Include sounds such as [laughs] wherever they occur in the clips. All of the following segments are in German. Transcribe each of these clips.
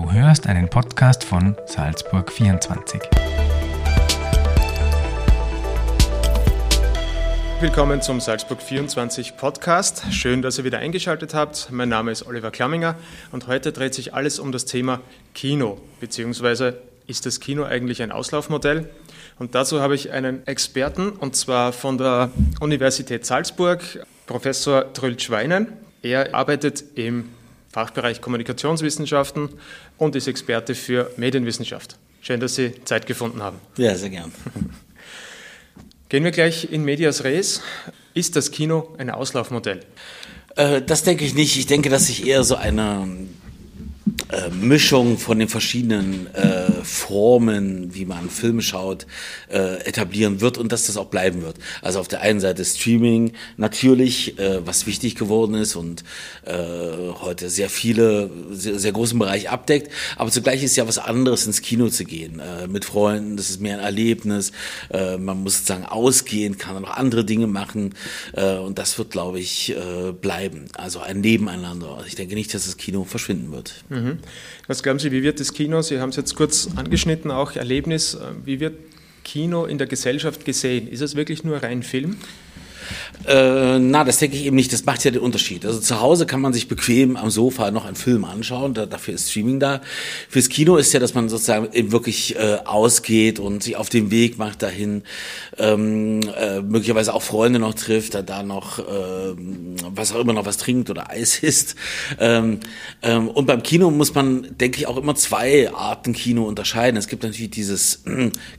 Du hörst einen Podcast von Salzburg 24. Willkommen zum Salzburg 24 Podcast. Schön, dass ihr wieder eingeschaltet habt. Mein Name ist Oliver Klamminger und heute dreht sich alles um das Thema Kino, beziehungsweise ist das Kino eigentlich ein Auslaufmodell? Und dazu habe ich einen Experten und zwar von der Universität Salzburg, Professor Trült Schweinen. Er arbeitet im Fachbereich Kommunikationswissenschaften und ist Experte für Medienwissenschaft. Schön, dass Sie Zeit gefunden haben. Ja, sehr gern. [laughs] Gehen wir gleich in Medias Res. Ist das Kino ein Auslaufmodell? Äh, das denke ich nicht. Ich denke, dass sich eher so eine äh, Mischung von den verschiedenen äh, Formen, wie man Filme schaut, äh, etablieren wird und dass das auch bleiben wird. Also auf der einen Seite Streaming natürlich, äh, was wichtig geworden ist und äh, heute sehr viele, sehr, sehr großen Bereich abdeckt, aber zugleich ist ja was anderes ins Kino zu gehen, äh, mit Freunden, das ist mehr ein Erlebnis, äh, man muss sozusagen ausgehen, kann noch andere Dinge machen äh, und das wird, glaube ich, äh, bleiben. Also ein Nebeneinander. Also ich denke nicht, dass das Kino verschwinden wird. Mhm. Was glauben Sie, wie wird das Kino, Sie haben es jetzt kurz angeschnitten, auch Erlebnis, äh, wie wird Kino in der Gesellschaft gesehen? Ist es wirklich nur rein Film? Äh, na, das denke ich eben nicht. Das macht ja den Unterschied. Also zu Hause kann man sich bequem am Sofa noch einen Film anschauen. Da, dafür ist Streaming da. Fürs Kino ist ja, dass man sozusagen eben wirklich äh, ausgeht und sich auf den Weg macht dahin, ähm, äh, möglicherweise auch Freunde noch trifft, da, da noch äh, was auch immer noch was trinkt oder Eis [laughs] isst. Ähm, ähm, und beim Kino muss man, denke ich, auch immer zwei Arten Kino unterscheiden. Es gibt natürlich dieses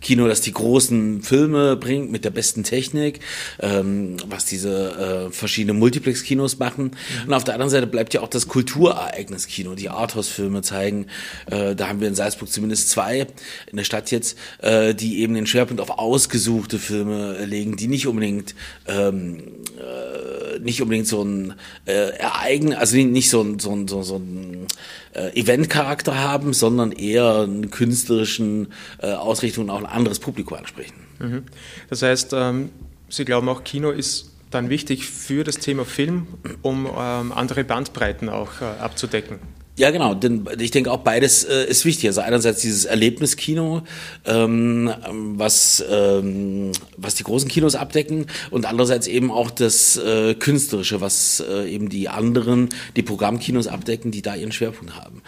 Kino, das die großen Filme bringt mit der besten Technik. Ähm, was diese äh, verschiedenen Multiplex-Kinos machen. Mhm. Und auf der anderen Seite bleibt ja auch das Kulturereignis-Kino, die Arthouse-Filme zeigen. Äh, da haben wir in Salzburg zumindest zwei in der Stadt jetzt, äh, die eben den Schwerpunkt auf ausgesuchte Filme legen, die nicht unbedingt ähm, äh, nicht unbedingt so ein äh, Ereignis, also nicht so ein, so ein, so, so ein äh, Event-Charakter haben, sondern eher einen künstlerischen äh, Ausrichtung und auch ein anderes Publikum ansprechen. Mhm. Das heißt, ähm Sie glauben auch, Kino ist dann wichtig für das Thema Film, um ähm, andere Bandbreiten auch äh, abzudecken. Ja, genau, denn ich denke auch beides äh, ist wichtig. Also einerseits dieses Erlebniskino, ähm, was, ähm, was die großen Kinos abdecken und andererseits eben auch das äh, Künstlerische, was äh, eben die anderen, die Programmkinos abdecken, die da ihren Schwerpunkt haben.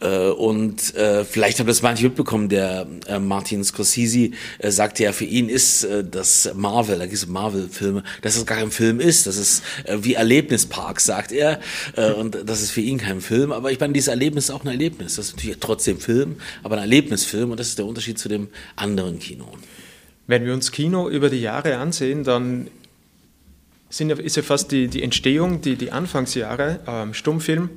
Äh, und äh, vielleicht haben das manche mitbekommen, der äh, Martin Scorsese äh, sagte ja, für ihn ist äh, das Marvel, da gibt es Marvel-Filme, dass es gar kein Film ist, das ist äh, wie Erlebnispark, sagt er. Äh, und das ist für ihn kein Film. Aber ich meine, dieses Erlebnis ist auch ein Erlebnis. Das ist natürlich trotzdem Film, aber ein Erlebnisfilm und das ist der Unterschied zu dem anderen Kino. Wenn wir uns Kino über die Jahre ansehen, dann sind ja, ist ja fast die, die Entstehung, die, die Anfangsjahre, ähm, Stummfilm,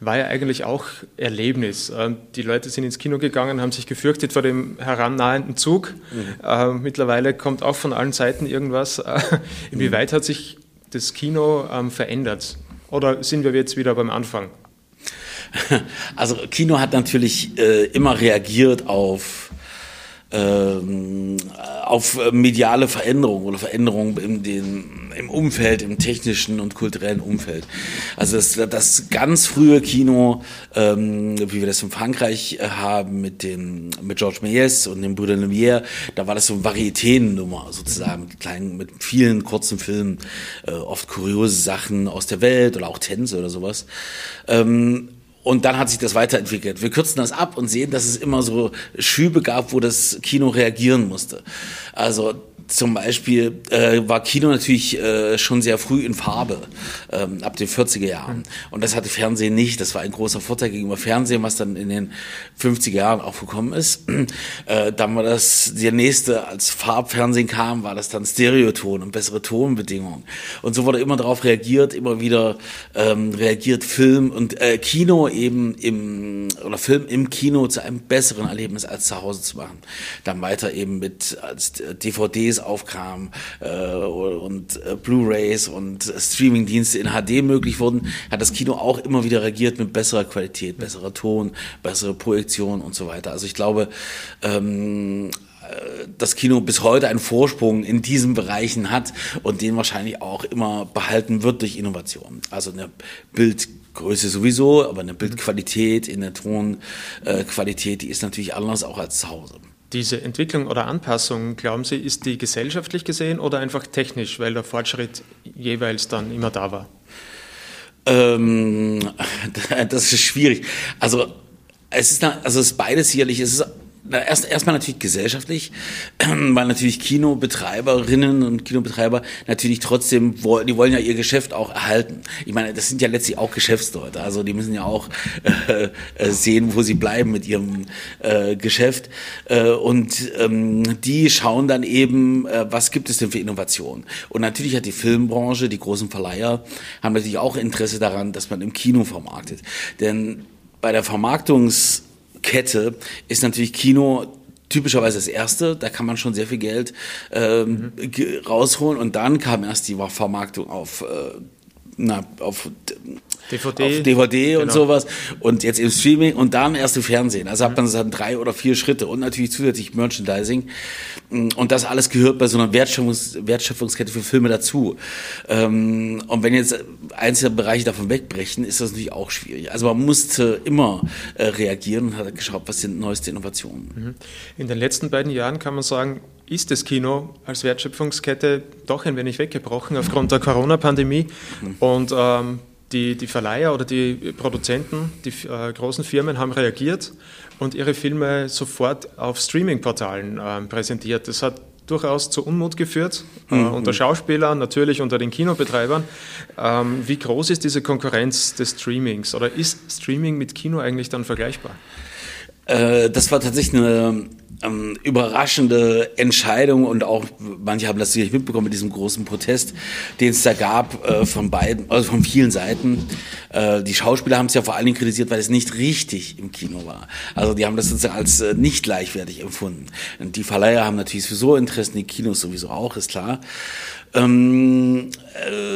war ja eigentlich auch Erlebnis. Ähm, die Leute sind ins Kino gegangen, haben sich gefürchtet vor dem herannahenden Zug. Mhm. Ähm, mittlerweile kommt auch von allen Seiten irgendwas. Inwieweit hat sich das Kino ähm, verändert? Oder sind wir jetzt wieder beim Anfang? [laughs] Also Kino hat natürlich äh, immer reagiert auf ähm, auf mediale Veränderungen oder Veränderungen im, den, im Umfeld, im technischen und kulturellen Umfeld. Also das, das ganz frühe Kino, ähm, wie wir das in Frankreich äh, haben mit dem mit Georges Méliès und dem Brüder Lumière, da war das so eine Varieté-Nummer sozusagen, mit kleinen, mit vielen kurzen Filmen, äh, oft kuriose Sachen aus der Welt oder auch Tänze oder sowas. Ähm, und dann hat sich das weiterentwickelt. Wir kürzen das ab und sehen, dass es immer so Schübe gab, wo das Kino reagieren musste. Also zum Beispiel äh, war Kino natürlich äh, schon sehr früh in Farbe, ähm, ab den 40er Jahren. Und das hatte Fernsehen nicht. Das war ein großer Vorteil gegenüber Fernsehen, was dann in den 50er Jahren aufgekommen ist. Äh, dann war das der nächste, als Farbfernsehen kam, war das dann Stereoton und bessere Tonbedingungen. Und so wurde immer darauf reagiert, immer wieder ähm, reagiert Film und äh, Kino eben im, oder Film im Kino zu einem besseren Erlebnis als zu Hause zu machen. Dann weiter eben mit als DVDs DVDs aufkamen äh, und äh, Blu-rays und Streaming-Dienste in HD möglich wurden, hat das Kino auch immer wieder reagiert mit besserer Qualität, besserer Ton, bessere Projektion und so weiter. Also ich glaube, ähm, das Kino bis heute einen Vorsprung in diesen Bereichen hat und den wahrscheinlich auch immer behalten wird durch Innovation. Also eine Bildgröße sowieso, aber eine Bildqualität in der Tonqualität, die ist natürlich anders auch als zu Hause. Diese Entwicklung oder Anpassung, glauben Sie, ist die gesellschaftlich gesehen oder einfach technisch, weil der Fortschritt jeweils dann immer da war? Ähm, [laughs] das ist schwierig. Also es ist, also es ist beides sicherlich. Es ist erst erstmal natürlich gesellschaftlich, [clears throat] weil natürlich Kinobetreiberinnen und Kinobetreiber natürlich trotzdem die wollen ja ihr Geschäft auch erhalten. Ich meine, das sind ja letztlich auch Geschäftsleute, also die müssen ja auch äh, äh, sehen, wo sie bleiben mit ihrem äh, Geschäft äh, und ähm, die schauen dann eben, äh, was gibt es denn für Innovationen. Und natürlich hat die Filmbranche, die großen Verleiher haben natürlich auch Interesse daran, dass man im Kino vermarktet, denn bei der Vermarktungs Kette ist natürlich Kino typischerweise das erste, da kann man schon sehr viel Geld ähm, mhm. rausholen und dann kam erst die Vermarktung auf, äh, na, auf DVD, auf DVD und genau. sowas und jetzt im Streaming und dann erst im Fernsehen. Also mhm. hat man dann drei oder vier Schritte und natürlich zusätzlich Merchandising und das alles gehört bei so einer Wertschöpfungs Wertschöpfungskette für Filme dazu. Ähm, und wenn jetzt einzelne Bereiche davon wegbrechen, ist das natürlich auch schwierig. Also man musste immer äh, reagieren und hat geschaut, was sind neueste Innovationen. Mhm. In den letzten beiden Jahren kann man sagen, ist das Kino als Wertschöpfungskette doch ein wenig weggebrochen aufgrund der Corona-Pandemie. Und ähm, die, die Verleiher oder die Produzenten, die äh, großen Firmen haben reagiert und ihre Filme sofort auf Streaming-Portalen äh, präsentiert. Das hat durchaus zu Unmut geführt, äh, mhm. unter Schauspielern, natürlich unter den Kinobetreibern. Ähm, wie groß ist diese Konkurrenz des Streamings oder ist Streaming mit Kino eigentlich dann vergleichbar? Äh, das war tatsächlich eine ähm, überraschende Entscheidung und auch manche haben das sicherlich mitbekommen mit diesem großen Protest, den es da gab äh, von beiden, also von vielen Seiten. Äh, die Schauspieler haben es ja vor allen Dingen kritisiert, weil es nicht richtig im Kino war. Also die haben das sozusagen als äh, nicht gleichwertig empfunden. Und die Verleiher haben natürlich sowieso Interessen, die Kinos sowieso auch, ist klar. Ähm, äh,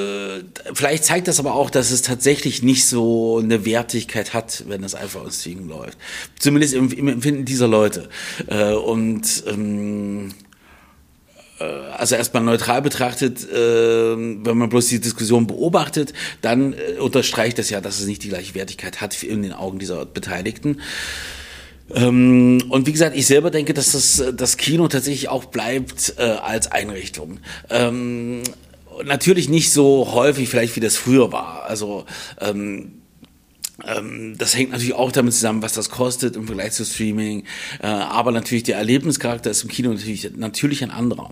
vielleicht zeigt das aber auch, dass es tatsächlich nicht so eine Wertigkeit hat, wenn das einfach aus Streaming läuft. Zumindest im, im Empfinden dieser Leute. Äh, und ähm, äh, also erstmal neutral betrachtet, äh, wenn man bloß die Diskussion beobachtet, dann äh, unterstreicht das ja, dass es nicht die gleiche Wertigkeit hat in den Augen dieser Beteiligten. Ähm, und wie gesagt, ich selber denke, dass das, das Kino tatsächlich auch bleibt als Einrichtung. Natürlich nicht so häufig vielleicht, wie das früher war. Also ähm, ähm, das hängt natürlich auch damit zusammen, was das kostet im Vergleich zu Streaming. Äh, aber natürlich der Erlebnischarakter ist im Kino natürlich, natürlich ein anderer.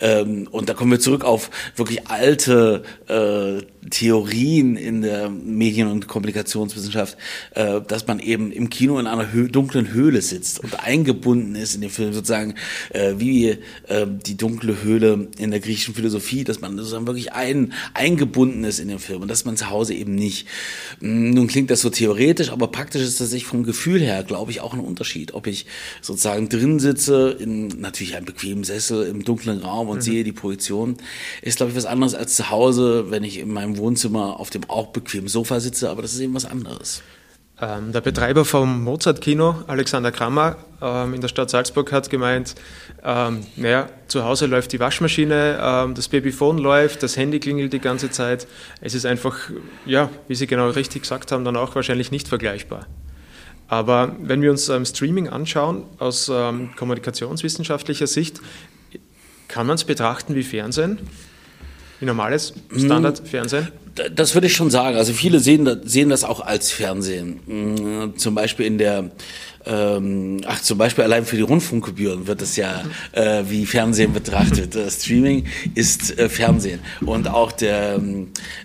Ähm, und da kommen wir zurück auf wirklich alte äh, Theorien in der Medien- und Kommunikationswissenschaft, äh, dass man eben im Kino in einer Hö dunklen Höhle sitzt und eingebunden ist in den Film, sozusagen äh, wie äh, die dunkle Höhle in der griechischen Philosophie, dass man sozusagen wirklich ein, eingebunden ist in den Film und dass man zu Hause eben nicht. Hm, nun klingt das so theoretisch, aber praktisch ist das sich vom Gefühl her, glaube ich, auch ein Unterschied, ob ich sozusagen drin sitze, in natürlich einem bequemen Sessel im dunklen Raum und mhm. sehe die Projektion, ist, glaube ich, was anderes als zu Hause, wenn ich in meinem Wohnzimmer auf dem auch bequemen Sofa sitze, aber das ist eben was anderes. Ähm, der Betreiber vom Mozart-Kino, Alexander Kramer, ähm, in der Stadt Salzburg hat gemeint, ähm, naja, zu Hause läuft die Waschmaschine, ähm, das Babyphone läuft, das Handy klingelt die ganze Zeit. Es ist einfach, ja, wie Sie genau richtig gesagt haben, dann auch wahrscheinlich nicht vergleichbar. Aber wenn wir uns ähm, Streaming anschauen, aus ähm, kommunikationswissenschaftlicher Sicht, kann man es betrachten wie Fernsehen? Wie normales Standardfernsehen? Das würde ich schon sagen. Also viele sehen, sehen das auch als Fernsehen. Mm, zum Beispiel in der ähm, ach, zum Beispiel allein für die Rundfunkgebühren wird es ja äh, wie Fernsehen betrachtet. Äh, Streaming ist äh, Fernsehen. Und auch der,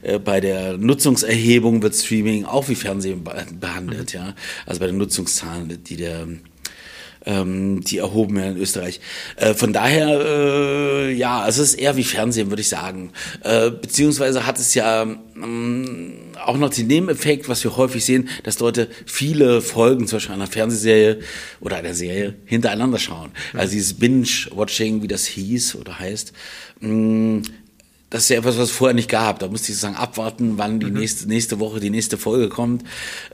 äh, bei der Nutzungserhebung wird Streaming auch wie Fernsehen behandelt, ja. Also bei den Nutzungszahlen, die der ähm, die erhoben werden in Österreich. Äh, von daher, äh, ja, es ist eher wie Fernsehen, würde ich sagen. Äh, beziehungsweise hat es ja ähm, auch noch den Nebeneffekt, was wir häufig sehen, dass Leute viele Folgen zum Beispiel einer Fernsehserie oder einer Serie hintereinander schauen. Also dieses Binge-Watching, wie das hieß oder heißt, mh, das ist ja etwas, was es vorher nicht gab. Da musste ich sozusagen abwarten, wann die mhm. nächste, nächste Woche die nächste Folge kommt.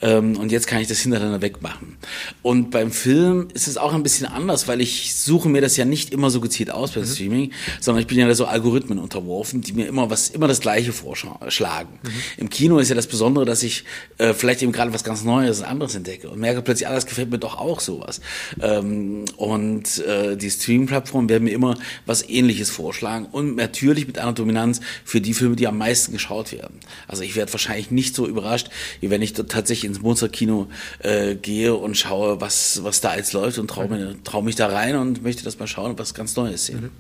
Ähm, und jetzt kann ich das hintereinander wegmachen. Und beim Film ist es auch ein bisschen anders, weil ich suche mir das ja nicht immer so gezielt aus beim mhm. Streaming, sondern ich bin ja da so Algorithmen unterworfen, die mir immer was, immer das Gleiche vorschlagen. Mhm. Im Kino ist ja das Besondere, dass ich äh, vielleicht eben gerade was ganz Neues, anderes entdecke und merke plötzlich, alles gefällt mir doch auch sowas. Ähm, und äh, die Streaming-Plattformen werden mir immer was Ähnliches vorschlagen und natürlich mit einer Dominanz Resonanz für die Filme, die am meisten geschaut werden. Also ich werde wahrscheinlich nicht so überrascht, wie wenn ich tatsächlich ins Mozart-Kino äh, gehe und schaue, was, was da jetzt läuft und traue mhm. trau mich da rein und möchte das mal schauen und was ganz Neues sehen. Mhm.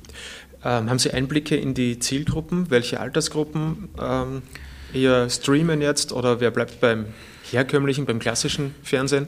Ähm, haben Sie Einblicke in die Zielgruppen? Welche Altersgruppen ähm, eher streamen jetzt oder wer bleibt beim herkömmlichen, beim klassischen Fernsehen?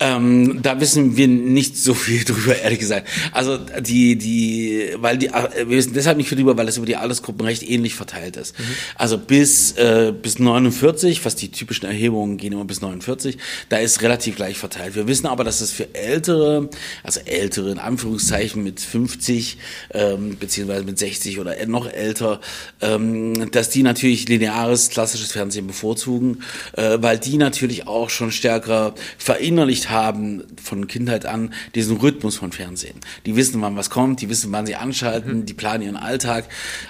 Ähm, da wissen wir nicht so viel [laughs] drüber, ehrlich gesagt. Also die, die, weil die, äh, wir wissen deshalb nicht viel drüber, weil es über die Altersgruppen recht ähnlich verteilt ist. Mhm. Also bis, äh, bis 49, was die typischen Erhebungen gehen immer bis 49, da ist relativ gleich verteilt. Wir wissen aber, dass es für ältere, also ältere in Anführungszeichen mit 50, ähm, beziehungsweise mit 60 oder noch älter, ähm, dass die natürlich lineares, klassisches Fernsehen bevorzugen, äh, weil die natürlich auch schon stärker verinnerlicht haben von Kindheit an diesen Rhythmus von Fernsehen. Die wissen, wann was kommt, die wissen, wann sie anschalten, mhm. die planen ihren Alltag.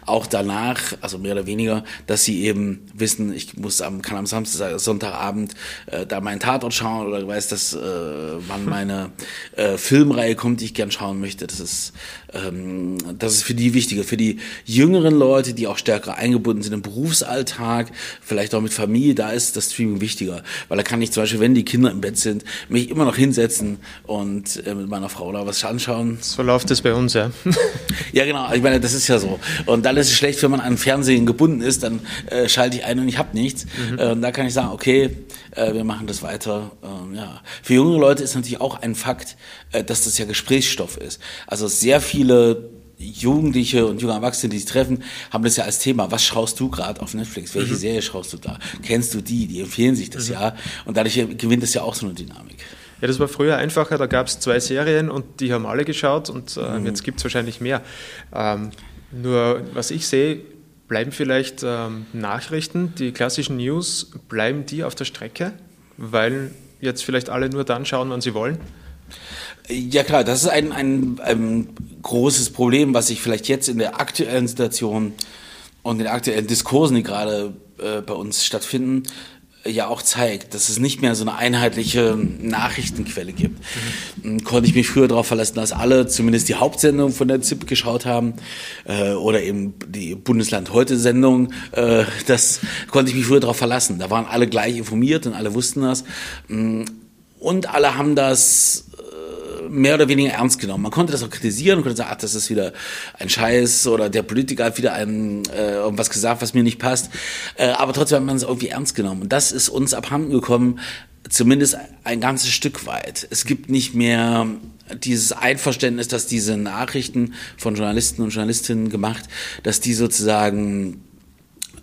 Auch danach, also mehr oder weniger, dass sie eben wissen, ich muss am, kann am Samstag, Sonntagabend äh, da meinen Tatort schauen oder weiß, dass äh, wann meine äh, Filmreihe kommt, die ich gern schauen möchte. Das ist, ähm, das ist für die wichtiger. Für die jüngeren Leute, die auch stärker eingebunden sind im Berufsalltag, vielleicht auch mit Familie, da ist das Streaming wichtiger. Weil da kann ich zum Beispiel, wenn die Kinder im Bett sind, mich immer noch hinsetzen und äh, mit meiner Frau da was anschauen. So läuft es bei uns, ja. [laughs] ja, genau. Ich meine, das ist ja so. Und dann ist es schlecht, wenn man an Fernsehen gebunden ist, dann äh, schalte ich ein und ich habe nichts. Mhm. Äh, und da kann ich sagen, okay, äh, wir machen das weiter. Ähm, ja. Für junge Leute ist natürlich auch ein Fakt, äh, dass das ja Gesprächsstoff ist. Also sehr viele Jugendliche und junge Erwachsene, die sich treffen, haben das ja als Thema. Was schaust du gerade auf Netflix? Welche mhm. Serie schaust du da? Kennst du die? Die empfehlen sich das mhm. ja. Und dadurch gewinnt es ja auch so eine Dynamik. Ja, das war früher einfacher. Da gab es zwei Serien und die haben alle geschaut und äh, mhm. jetzt gibt es wahrscheinlich mehr. Ähm, nur was ich sehe, bleiben vielleicht ähm, Nachrichten, die klassischen News, bleiben die auf der Strecke, weil jetzt vielleicht alle nur dann schauen, wann sie wollen? Ja klar, das ist ein, ein, ein großes Problem, was sich vielleicht jetzt in der aktuellen Situation und den aktuellen Diskursen, die gerade äh, bei uns stattfinden, ja auch zeigt, dass es nicht mehr so eine einheitliche Nachrichtenquelle gibt. Mhm. Konnte ich mich früher darauf verlassen, dass alle zumindest die Hauptsendung von der ZIP geschaut haben äh, oder eben die Bundesland heute Sendung. Äh, [laughs] das konnte ich mich früher darauf verlassen. Da waren alle gleich informiert und alle wussten das. Und alle haben das mehr oder weniger ernst genommen. Man konnte das auch kritisieren, konnte sagen, ach, das ist wieder ein Scheiß oder der Politiker hat wieder einem äh, was gesagt, was mir nicht passt. Äh, aber trotzdem hat man es irgendwie ernst genommen. Und das ist uns abhanden gekommen, zumindest ein ganzes Stück weit. Es gibt nicht mehr dieses Einverständnis, dass diese Nachrichten von Journalisten und Journalistinnen gemacht, dass die sozusagen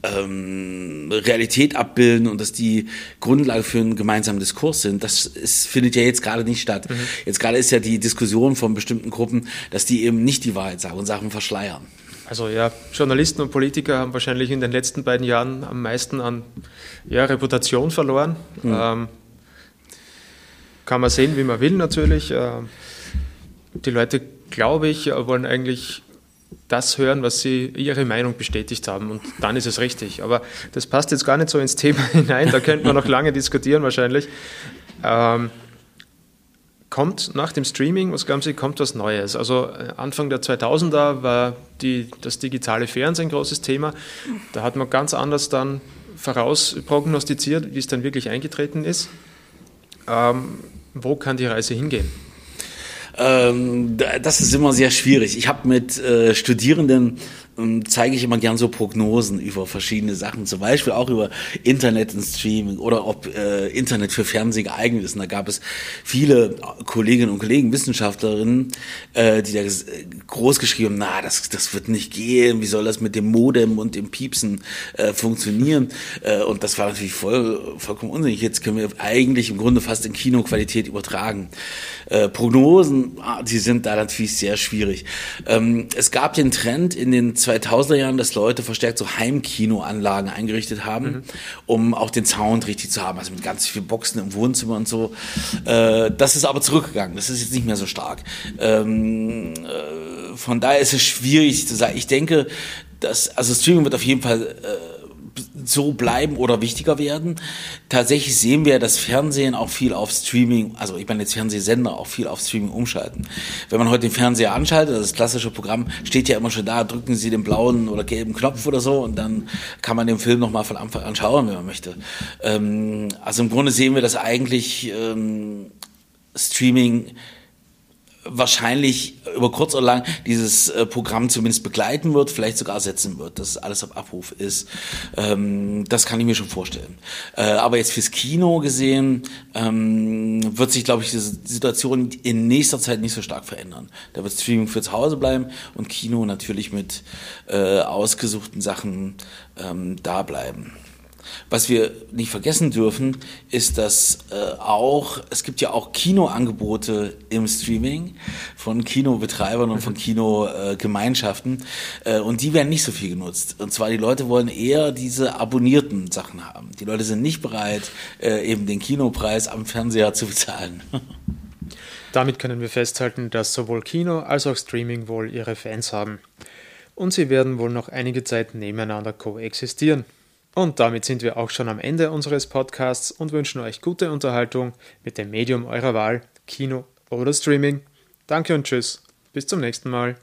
ähm, Realität abbilden und dass die Grundlage für einen gemeinsamen Diskurs sind, das ist, findet ja jetzt gerade nicht statt. Mhm. Jetzt gerade ist ja die Diskussion von bestimmten Gruppen, dass die eben nicht die Wahrheit sagen und Sachen verschleiern. Also ja, Journalisten und Politiker haben wahrscheinlich in den letzten beiden Jahren am meisten an ja, Reputation verloren. Mhm. Ähm, kann man sehen, wie man will natürlich. Ähm, die Leute, glaube ich, wollen eigentlich das hören, was sie ihre Meinung bestätigt haben und dann ist es richtig. Aber das passt jetzt gar nicht so ins Thema [laughs] hinein, da könnte man noch lange diskutieren wahrscheinlich. Ähm, kommt nach dem Streaming, was glauben Sie, kommt was Neues? Also äh, Anfang der 2000er war die, das digitale Fernsehen ein großes Thema. Da hat man ganz anders dann vorausprognostiziert, wie es dann wirklich eingetreten ist. Ähm, wo kann die Reise hingehen? Ähm, das ist immer sehr schwierig. Ich habe mit äh, Studierenden zeige ich immer gern so Prognosen über verschiedene Sachen, zum Beispiel auch über Internet und Streaming oder ob äh, Internet für Fernsehen geeignet ist. Und da gab es viele Kolleginnen und Kollegen, Wissenschaftlerinnen, äh, die da groß geschrieben haben, na, das, das wird nicht gehen, wie soll das mit dem Modem und dem Piepsen äh, funktionieren? Äh, und das war natürlich voll, vollkommen unsinnig. Jetzt können wir eigentlich im Grunde fast in Kinoqualität übertragen. Äh, Prognosen, ah, die sind da natürlich sehr schwierig. Ähm, es gab den Trend in den 2000er Jahren, dass Leute verstärkt so Heimkinoanlagen eingerichtet haben, mhm. um auch den Sound richtig zu haben, also mit ganz vielen Boxen im Wohnzimmer und so. Äh, das ist aber zurückgegangen, das ist jetzt nicht mehr so stark. Ähm, äh, von daher ist es schwierig zu sagen. Ich denke, dass, also Streaming wird auf jeden Fall äh, so bleiben oder wichtiger werden. Tatsächlich sehen wir, dass Fernsehen auch viel auf Streaming, also ich meine jetzt Fernsehsender auch viel auf Streaming umschalten. Wenn man heute den Fernseher anschaltet, das klassische Programm steht ja immer schon da, drücken Sie den blauen oder gelben Knopf oder so und dann kann man den Film nochmal von Anfang an schauen, wenn man möchte. Ähm, also im Grunde sehen wir, dass eigentlich ähm, Streaming wahrscheinlich über kurz oder lang dieses äh, Programm zumindest begleiten wird, vielleicht sogar ersetzen wird, dass alles auf Abruf ist. Ähm, das kann ich mir schon vorstellen. Äh, aber jetzt fürs Kino gesehen ähm, wird sich, glaube ich, die Situation in nächster Zeit nicht so stark verändern. Da wird Streaming für zu Hause bleiben und Kino natürlich mit äh, ausgesuchten Sachen ähm, da bleiben. Was wir nicht vergessen dürfen, ist, dass äh, auch, es gibt ja auch Kinoangebote im Streaming von Kinobetreibern und von. [laughs] Kinogemeinschaften äh, und die werden nicht so viel genutzt. Und zwar die Leute wollen eher diese abonnierten Sachen haben. Die Leute sind nicht bereit, äh, eben den Kinopreis am Fernseher zu bezahlen. [laughs] Damit können wir festhalten, dass sowohl Kino als auch Streaming wohl ihre Fans haben. Und sie werden wohl noch einige Zeit nebeneinander koexistieren. Und damit sind wir auch schon am Ende unseres Podcasts und wünschen euch gute Unterhaltung mit dem Medium eurer Wahl, Kino oder Streaming. Danke und tschüss. Bis zum nächsten Mal.